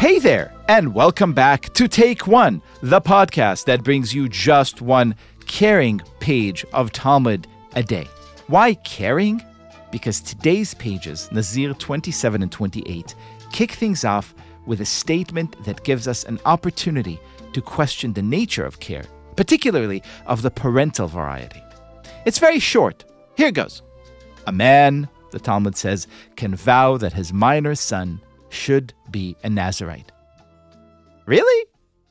Hey there, and welcome back to Take One, the podcast that brings you just one caring page of Talmud a day. Why caring? Because today's pages, Nazir 27 and 28, kick things off with a statement that gives us an opportunity to question the nature of care, particularly of the parental variety. It's very short. Here goes. A man, the Talmud says, can vow that his minor son should be a Nazarite. Really?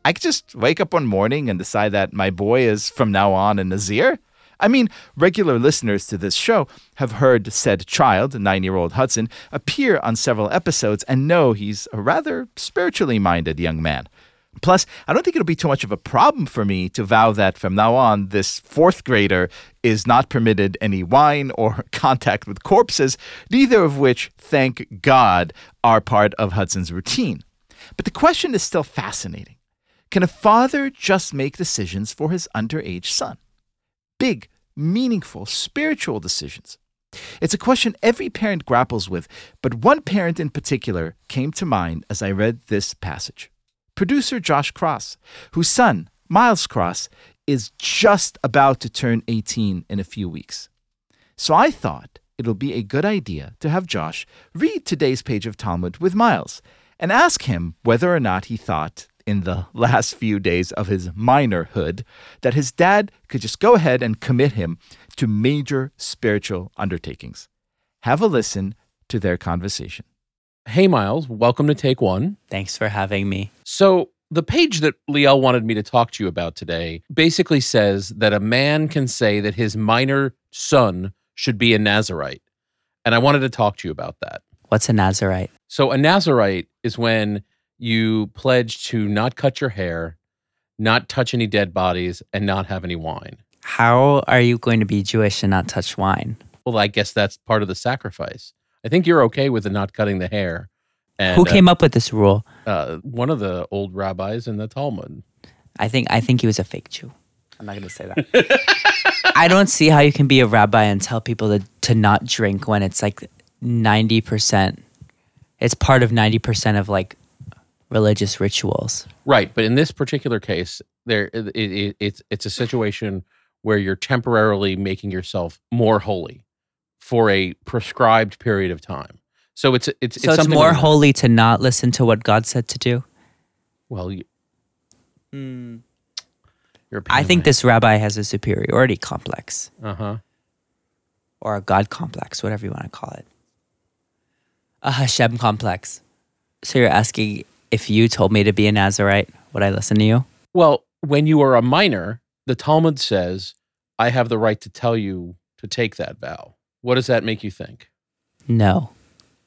I could just wake up one morning and decide that my boy is from now on a Nazir? I mean, regular listeners to this show have heard said child, nine year old Hudson, appear on several episodes and know he's a rather spiritually minded young man. Plus, I don't think it'll be too much of a problem for me to vow that from now on, this fourth grader is not permitted any wine or contact with corpses, neither of which, thank God, are part of Hudson's routine. But the question is still fascinating. Can a father just make decisions for his underage son? Big, meaningful, spiritual decisions. It's a question every parent grapples with, but one parent in particular came to mind as I read this passage producer Josh Cross, whose son, Miles Cross, is just about to turn 18 in a few weeks. So I thought it'll be a good idea to have Josh read today's page of Talmud with Miles and ask him whether or not he thought in the last few days of his minorhood that his dad could just go ahead and commit him to major spiritual undertakings. Have a listen to their conversation. Hey, Miles, welcome to Take One. Thanks for having me. So, the page that Liel wanted me to talk to you about today basically says that a man can say that his minor son should be a Nazarite. And I wanted to talk to you about that. What's a Nazarite? So, a Nazarite is when you pledge to not cut your hair, not touch any dead bodies, and not have any wine. How are you going to be Jewish and not touch wine? Well, I guess that's part of the sacrifice. I think you're okay with the not cutting the hair. And, Who came up with this rule? Uh, one of the old rabbis in the Talmud. I think I think he was a fake Jew. I'm not going to say that. I don't see how you can be a rabbi and tell people to, to not drink when it's like 90%. It's part of 90% of like religious rituals. Right, but in this particular case, there it, it, it's it's a situation where you're temporarily making yourself more holy for a prescribed period of time. So it's it's so it's, something more like- holy to not listen to what God said to do. Well, you, your I think this rabbi has a superiority complex Uh huh. or a God complex, whatever you want to call it. A Hashem complex. So you're asking if you told me to be a Nazarite, would I listen to you? Well, when you are a minor, the Talmud says, "I have the right to tell you to take that vow." What does that make you think? No,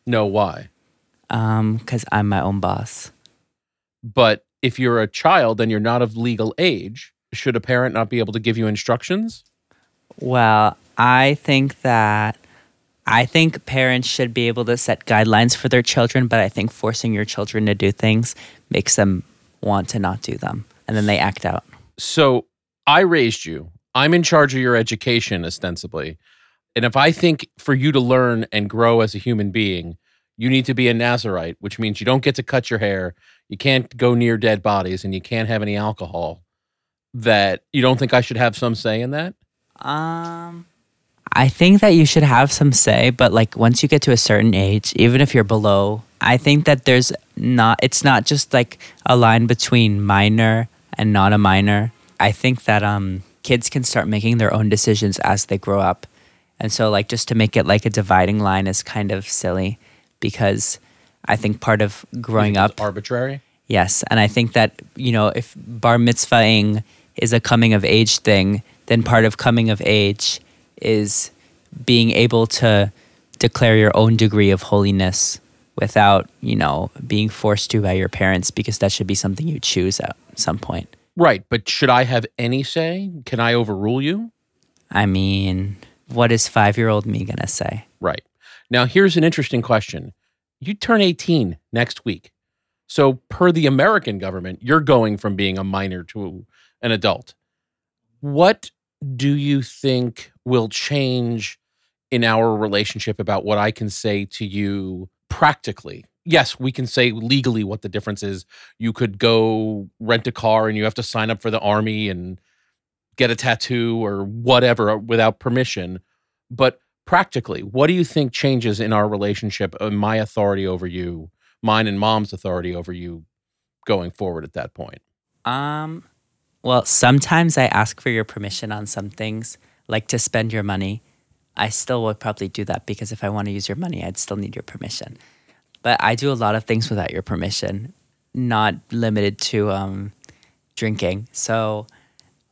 No, why? um, because I'm my own boss. But if you're a child and you're not of legal age, should a parent not be able to give you instructions? Well, I think that I think parents should be able to set guidelines for their children, but I think forcing your children to do things makes them want to not do them, and then they act out. So I raised you. I'm in charge of your education, ostensibly. And if I think for you to learn and grow as a human being, you need to be a Nazarite, which means you don't get to cut your hair, you can't go near dead bodies, and you can't have any alcohol, that you don't think I should have some say in that? Um, I think that you should have some say, but like once you get to a certain age, even if you're below, I think that there's not. It's not just like a line between minor and not a minor. I think that um kids can start making their own decisions as they grow up, and so like just to make it like a dividing line is kind of silly, because I think part of growing up arbitrary? Yes, and I think that you know if bar mitzvahing is a coming of age thing, then part of coming of age is being able to declare your own degree of holiness without you know being forced to by your parents because that should be something you choose at some point. Right, but should I have any say? Can I overrule you? I mean, what is five year old me gonna say? Right. Now, here's an interesting question. You turn 18 next week. So, per the American government, you're going from being a minor to an adult. What do you think will change in our relationship about what I can say to you practically. Yes, we can say legally what the difference is. You could go rent a car and you have to sign up for the army and get a tattoo or whatever without permission. But practically, what do you think changes in our relationship, my authority over you, mine and mom's authority over you going forward at that point? Um, well, sometimes I ask for your permission on some things, like to spend your money. I still would probably do that because if I want to use your money, I'd still need your permission. But I do a lot of things without your permission, not limited to um, drinking. So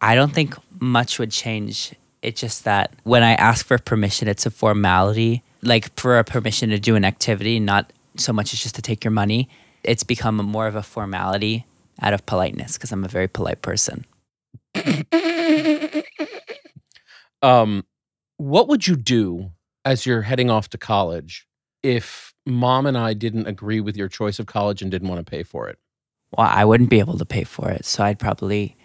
I don't think much would change. It's just that when I ask for permission, it's a formality, like for a permission to do an activity, not so much as just to take your money. It's become more of a formality out of politeness because I'm a very polite person. um, what would you do as you're heading off to college if mom and I didn't agree with your choice of college and didn't want to pay for it? Well, I wouldn't be able to pay for it. So I'd probably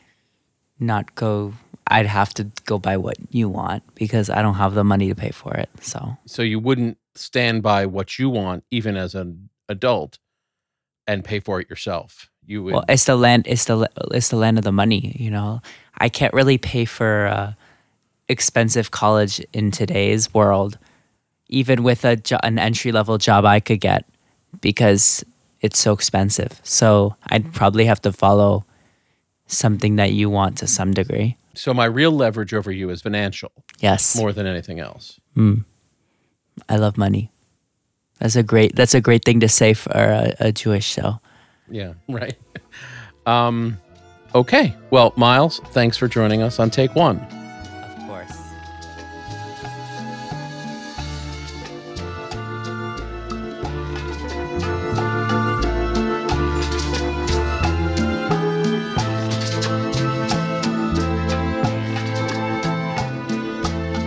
not go. I'd have to go by what you want because I don't have the money to pay for it. So, so you wouldn't stand by what you want, even as an adult, and pay for it yourself. You would. Well, it's the land. It's the it's the land of the money. You know, I can't really pay for uh, expensive college in today's world, even with a jo- an entry level job I could get, because it's so expensive. So I'd probably have to follow something that you want to some degree. So my real leverage over you is financial. Yes. More than anything else. Mm. I love money. That's a great that's a great thing to say for a, a Jewish show. Yeah, right. um okay. Well, Miles, thanks for joining us on Take 1.